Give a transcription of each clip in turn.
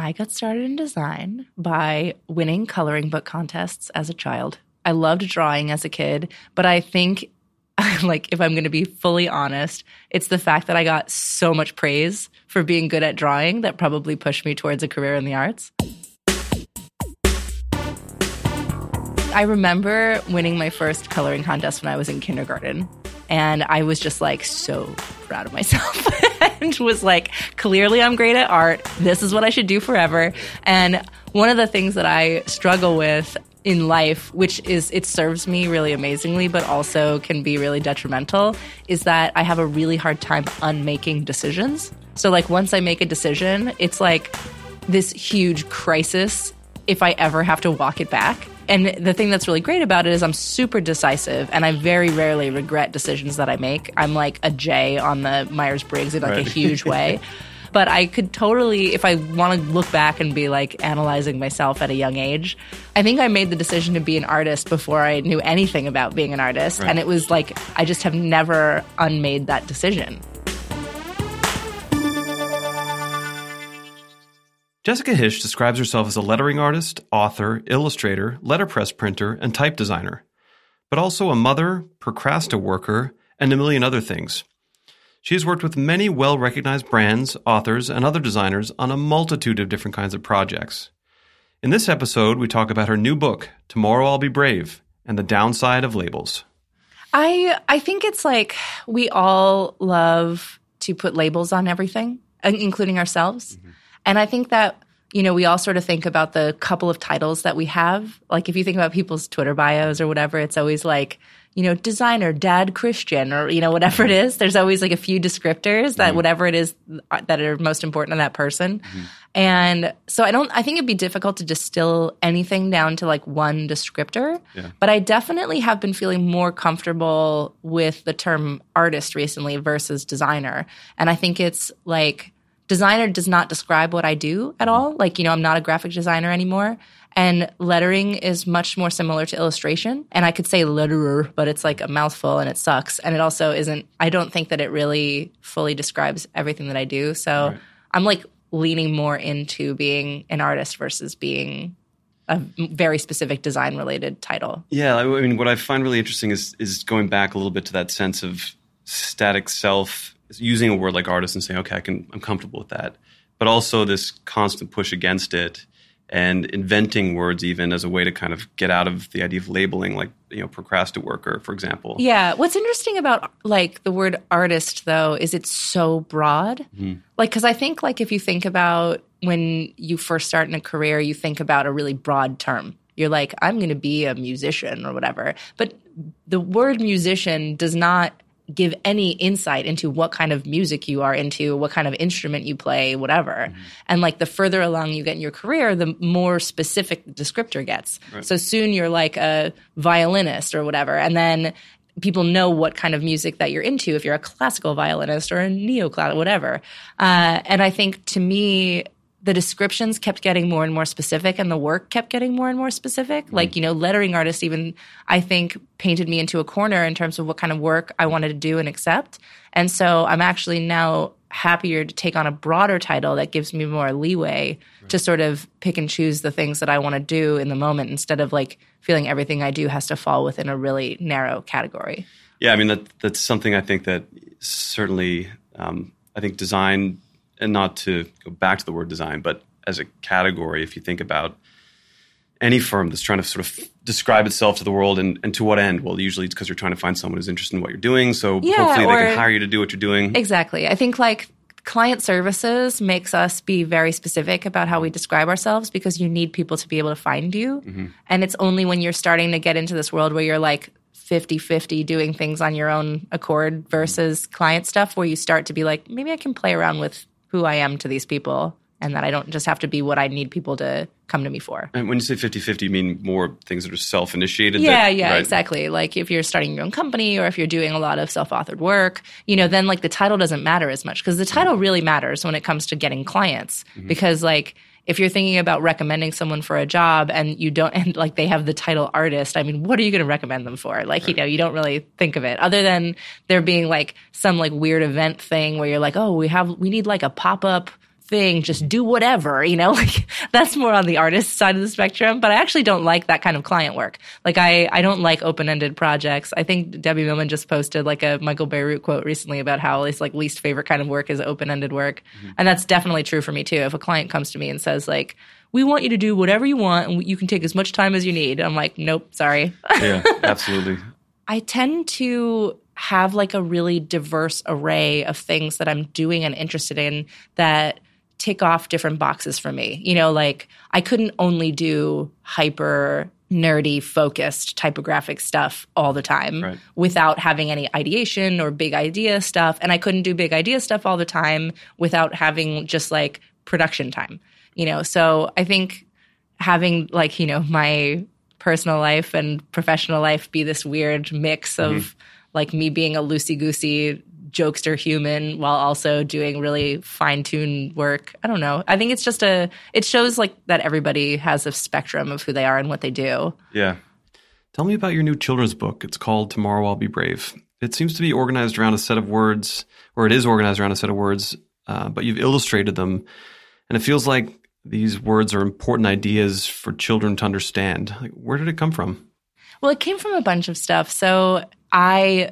I got started in design by winning coloring book contests as a child. I loved drawing as a kid, but I think like if I'm going to be fully honest, it's the fact that I got so much praise for being good at drawing that probably pushed me towards a career in the arts. I remember winning my first coloring contest when I was in kindergarten. And I was just like so proud of myself and was like, clearly I'm great at art. This is what I should do forever. And one of the things that I struggle with in life, which is it serves me really amazingly, but also can be really detrimental, is that I have a really hard time unmaking decisions. So, like, once I make a decision, it's like this huge crisis if I ever have to walk it back. And the thing that's really great about it is I'm super decisive and I very rarely regret decisions that I make. I'm like a J on the Myers Briggs in like right. a huge way. but I could totally, if I want to look back and be like analyzing myself at a young age, I think I made the decision to be an artist before I knew anything about being an artist. Right. And it was like, I just have never unmade that decision. Jessica Hische describes herself as a lettering artist, author, illustrator, letterpress printer, and type designer, but also a mother, procrastiworker, and a million other things. She has worked with many well recognized brands, authors, and other designers on a multitude of different kinds of projects. In this episode, we talk about her new book, Tomorrow I'll Be Brave, and the downside of labels. I I think it's like we all love to put labels on everything, including ourselves. Mm-hmm. And I think that, you know, we all sort of think about the couple of titles that we have. Like if you think about people's Twitter bios or whatever, it's always like, you know, designer, dad Christian, or, you know, whatever it is. There's always like a few descriptors that mm-hmm. whatever it is uh, that are most important to that person. Mm-hmm. And so I don't, I think it'd be difficult to distill anything down to like one descriptor. Yeah. But I definitely have been feeling more comfortable with the term artist recently versus designer. And I think it's like, designer does not describe what I do at mm-hmm. all. Like, you know, I'm not a graphic designer anymore. And lettering is much more similar to illustration. And I could say letterer, but it's like a mouthful and it sucks. And it also isn't, I don't think that it really fully describes everything that I do. So right. I'm like leaning more into being an artist versus being a very specific design related title. Yeah, I mean, what I find really interesting is is going back a little bit to that sense of static self using a word like artist and saying, okay, I can, I'm comfortable with that. But also this constant push against it and inventing words even as a way to kind of get out of the idea of labeling like you know procrastinate worker for example. Yeah. What's interesting about like the word artist though is it's so broad. Mm-hmm. like because i think like if you think about when you first start in a career you think about a really broad term. You're like i'm going to be a musician or whatever. But the word musician does not give any insight into what kind of music you are into, what kind of instrument you play, whatever. Mm-hmm. And like the further along you get in your career, the more specific the descriptor gets. Right. So soon you're like a violinist or whatever. And then people know what kind of music that you're into if you're a classical violinist or a neo-classical, whatever. Uh, and I think to me, the descriptions kept getting more and more specific and the work kept getting more and more specific. Mm-hmm. Like, you know, lettering artists even, I think, painted me into a corner in terms of what kind of work I wanted to do and accept. And so I'm actually now happier to take on a broader title that gives me more leeway right. to sort of pick and choose the things that I want to do in the moment instead of like feeling everything I do has to fall within a really narrow category. Yeah, I mean, that, that's something I think that certainly, um, I think design and not to go back to the word design, but as a category, if you think about any firm that's trying to sort of describe itself to the world and, and to what end? Well, usually it's because you're trying to find someone who's interested in what you're doing. So yeah, hopefully they can hire you to do what you're doing. Exactly. I think like client services makes us be very specific about how we describe ourselves because you need people to be able to find you. Mm-hmm. And it's only when you're starting to get into this world where you're like 50 50 doing things on your own accord versus client stuff where you start to be like, maybe I can play around with who I am to these people and that I don't just have to be what I need people to come to me for. And when you say 50-50, you mean more things that are self-initiated? Yeah, that, yeah, right? exactly. Like if you're starting your own company or if you're doing a lot of self-authored work, you know, then like the title doesn't matter as much because the title really matters when it comes to getting clients mm-hmm. because like if you're thinking about recommending someone for a job and you don't and like they have the title artist i mean what are you going to recommend them for like right. you know you don't really think of it other than there being like some like weird event thing where you're like oh we have we need like a pop-up thing, just do whatever, you know, like that's more on the artist side of the spectrum. But I actually don't like that kind of client work. Like I, I don't like open ended projects. I think Debbie Millman just posted like a Michael Bierut quote recently about how his like least favorite kind of work is open ended work. Mm-hmm. And that's definitely true for me too. If a client comes to me and says like, we want you to do whatever you want and you can take as much time as you need. I'm like, nope, sorry. yeah, absolutely. I tend to have like a really diverse array of things that I'm doing and interested in that tick off different boxes for me. You know, like I couldn't only do hyper nerdy focused typographic stuff all the time right. without having any ideation or big idea stuff and I couldn't do big idea stuff all the time without having just like production time. You know, so I think having like, you know, my personal life and professional life be this weird mix of mm-hmm. like me being a loosey goosey jokester human while also doing really fine tuned work. I don't know. I think it's just a, it shows like that everybody has a spectrum of who they are and what they do. Yeah. Tell me about your new children's book. It's called Tomorrow I'll Be Brave. It seems to be organized around a set of words, or it is organized around a set of words, uh, but you've illustrated them. And it feels like these words are important ideas for children to understand. Like, where did it come from? Well, it came from a bunch of stuff. So I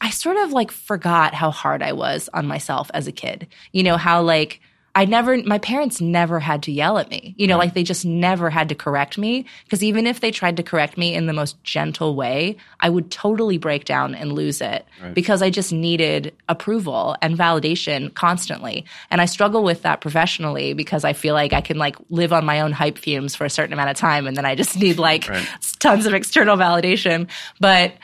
I sort of like forgot how hard I was on myself as a kid. You know, how like I never, my parents never had to yell at me. You know, right. like they just never had to correct me. Because even if they tried to correct me in the most gentle way, I would totally break down and lose it right. because I just needed approval and validation constantly. And I struggle with that professionally because I feel like I can like live on my own hype fumes for a certain amount of time and then I just need like right. tons of external validation. But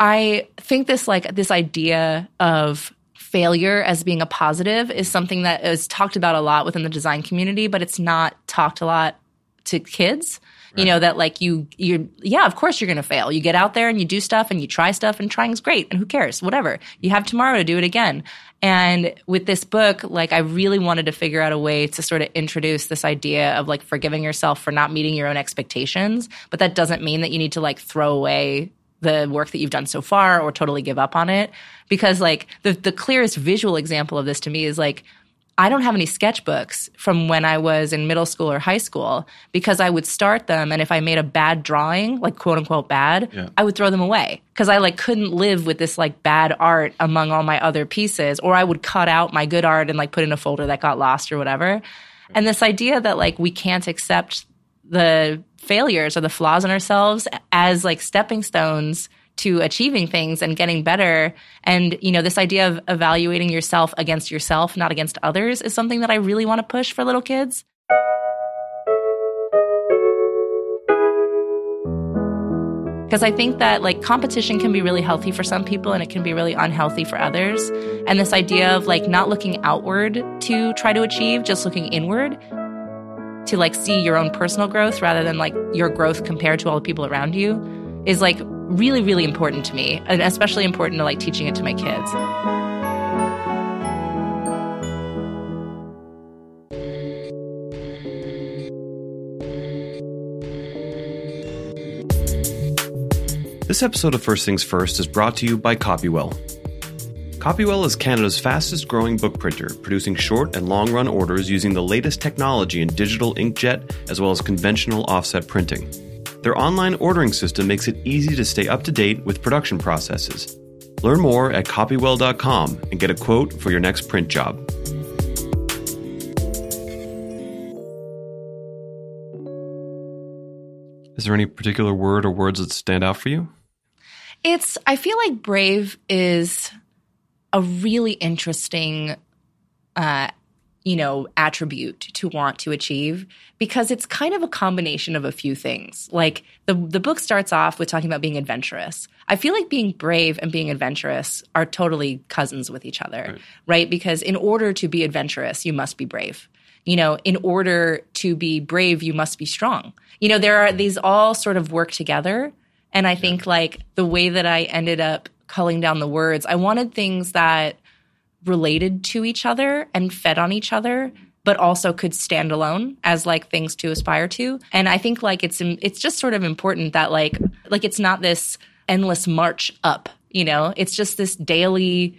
I think this like this idea of failure as being a positive is something that is talked about a lot within the design community, but it's not talked a lot to kids. Right. You know that like you you yeah, of course you're going to fail. You get out there and you do stuff and you try stuff and trying's great and who cares? Whatever. You have tomorrow to do it again. And with this book, like I really wanted to figure out a way to sort of introduce this idea of like forgiving yourself for not meeting your own expectations, but that doesn't mean that you need to like throw away the work that you've done so far or totally give up on it. Because like the, the clearest visual example of this to me is like, I don't have any sketchbooks from when I was in middle school or high school because I would start them and if I made a bad drawing, like quote unquote bad, yeah. I would throw them away because I like couldn't live with this like bad art among all my other pieces or I would cut out my good art and like put in a folder that got lost or whatever. And this idea that like we can't accept the failures or the flaws in ourselves as like stepping stones to achieving things and getting better. And, you know, this idea of evaluating yourself against yourself, not against others, is something that I really want to push for little kids. Because I think that like competition can be really healthy for some people and it can be really unhealthy for others. And this idea of like not looking outward to try to achieve, just looking inward to like see your own personal growth rather than like your growth compared to all the people around you is like really really important to me and especially important to like teaching it to my kids This episode of First Things First is brought to you by Copywell. Copywell is Canada's fastest growing book printer, producing short and long run orders using the latest technology in digital inkjet as well as conventional offset printing. Their online ordering system makes it easy to stay up to date with production processes. Learn more at copywell.com and get a quote for your next print job. Is there any particular word or words that stand out for you? It's, I feel like brave is a really interesting uh, you know attribute to want to achieve because it's kind of a combination of a few things. Like the the book starts off with talking about being adventurous. I feel like being brave and being adventurous are totally cousins with each other right, right? because in order to be adventurous you must be brave. You know in order to be brave you must be strong. You know there are these all sort of work together. And i think like the way that i ended up culling down the words. I wanted things that related to each other and fed on each other but also could stand alone as like things to aspire to and i think like it's it's just sort of important that like like it's not this endless march up you know it's just this daily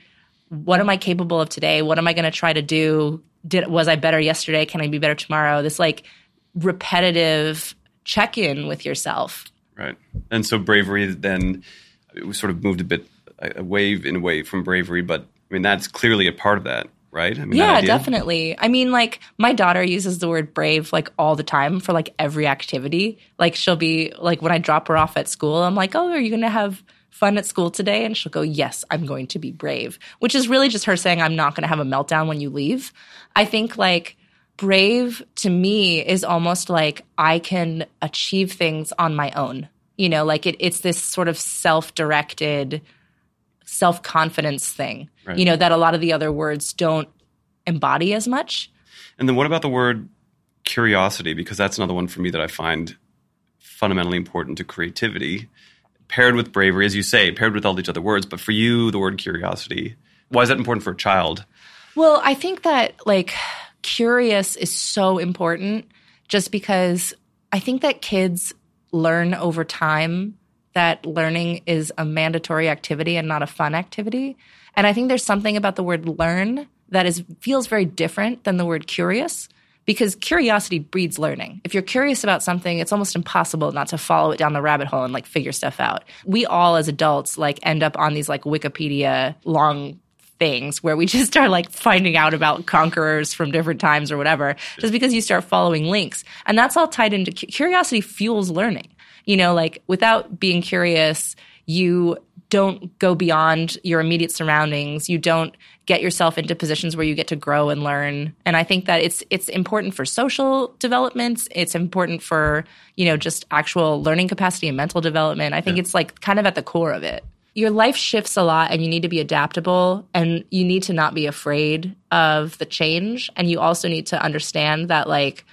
what am I capable of today? What am I going to try to do? Did was I better yesterday? Can I be better tomorrow? This like repetitive check in with yourself. Right. And so bravery then we sort of moved a bit away in a way from bravery, but I mean that's clearly a part of that, right? I mean, yeah, definitely. I mean, like my daughter uses the word brave like all the time for like every activity. Like she'll be like when I drop her off at school, I'm like, "Oh, are you going to have fun at school today?" And she'll go, "Yes, I'm going to be brave," which is really just her saying, "I'm not going to have a meltdown when you leave." I think like brave to me is almost like I can achieve things on my own. You know, like it, it's this sort of self directed, self confidence thing, right. you know, that a lot of the other words don't embody as much. And then what about the word curiosity? Because that's another one for me that I find fundamentally important to creativity, paired with bravery, as you say, paired with all these other words. But for you, the word curiosity, why is that important for a child? Well, I think that like curious is so important just because I think that kids learn over time that learning is a mandatory activity and not a fun activity. And I think there's something about the word learn that is feels very different than the word curious because curiosity breeds learning. If you're curious about something, it's almost impossible not to follow it down the rabbit hole and like figure stuff out. We all as adults like end up on these like Wikipedia long things where we just start like finding out about conquerors from different times or whatever, just because you start following links. And that's all tied into curiosity fuels learning. You know, like without being curious, you don't go beyond your immediate surroundings. You don't get yourself into positions where you get to grow and learn. And I think that it's it's important for social developments. It's important for, you know, just actual learning capacity and mental development. I think yeah. it's like kind of at the core of it your life shifts a lot and you need to be adaptable and you need to not be afraid of the change and you also need to understand that like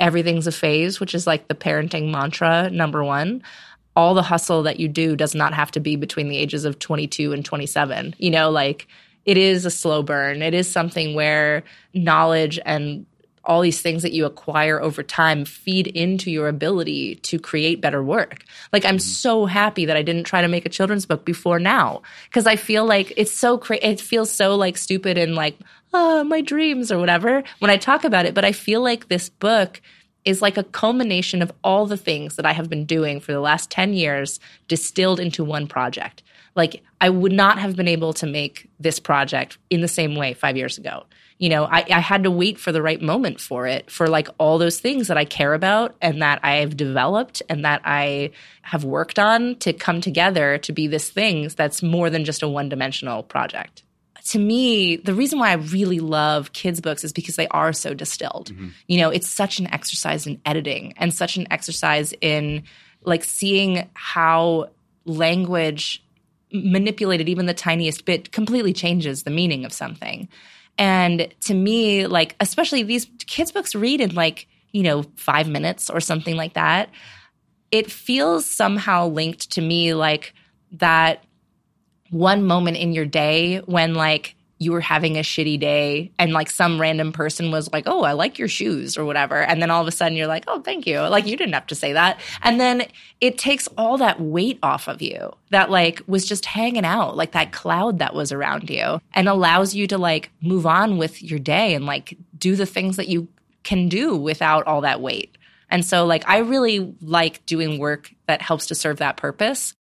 everything's a phase which is like the parenting mantra number 1 all the hustle that you do does not have to be between the ages of 22 and 27 you know like it is a slow burn. It is something where knowledge and all these things that you acquire over time feed into your ability to create better work. Like I'm mm-hmm. so happy that I didn't try to make a children's book before now because I feel like it's so cra- it feels so like stupid and like oh my dreams or whatever when I talk about it, but I feel like this book is like a culmination of all the things that I have been doing for the last 10 years distilled into one project. Like I would not have been able to make this project in the same way 5 years ago you know, I, I had to wait for the right moment for it, for like all those things that I care about and that I've developed and that I have worked on to come together to be this thing that's more than just a one dimensional project to me, the reason why I really love kids' books is because they are so distilled. Mm-hmm. You know, it's such an exercise in editing and such an exercise in like seeing how language manipulated even the tiniest bit completely changes the meaning of something. And to me, like, especially these kids' books read in like, you know, five minutes or something like that. It feels somehow linked to me like that one moment in your day when like you were having a shitty day and like some random person was like, "Oh, I like your shoes" or whatever. And then all of a sudden you're like, "Oh, thank you." Like you didn't have to say that. And then it takes all that weight off of you that like was just hanging out, like that cloud that was around you and allows you to like move on with your day and like do the things that you can do without all that weight. And so like I really like doing work that helps to serve that purpose.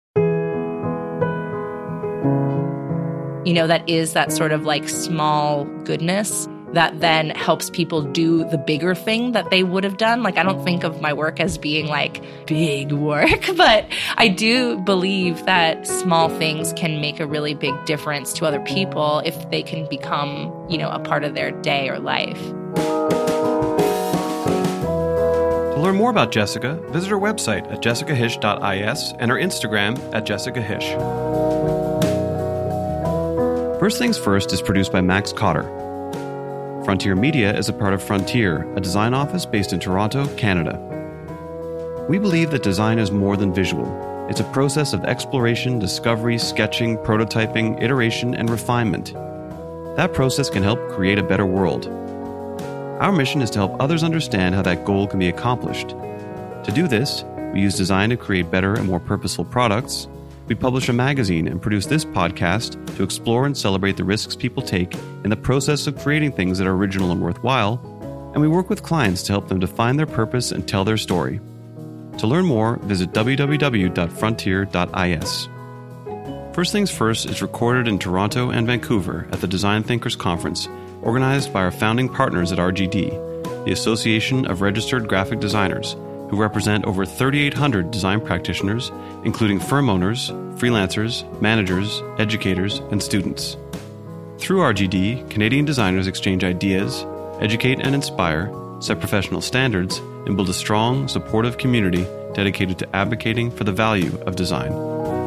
You know, that is that sort of like small goodness that then helps people do the bigger thing that they would have done. Like, I don't think of my work as being like big work, but I do believe that small things can make a really big difference to other people if they can become, you know, a part of their day or life. To learn more about Jessica, visit her website at jessicahische.is and her Instagram at jessicahische. First Things First is produced by Max Cotter. Frontier Media is a part of Frontier, a design office based in Toronto, Canada. We believe that design is more than visual. It's a process of exploration, discovery, sketching, prototyping, iteration, and refinement. That process can help create a better world. Our mission is to help others understand how that goal can be accomplished. To do this, we use design to create better and more purposeful products, We publish a magazine and produce this podcast to explore and celebrate the risks people take in the process of creating things that are original and worthwhile, and we work with clients to help them define their purpose and tell their story. To learn more, visit www.frontier.is. First Things First is recorded in Toronto and Vancouver at the Design Thinkers Conference, organized by our founding partners at RGD, the Association of Registered Graphic Designers who represent over 3,800 design practitioners, including firm owners, freelancers, managers, educators, and students. Through RGD, Canadian designers exchange ideas, educate and inspire, set professional standards, and build a strong, supportive community dedicated to advocating for the value of design.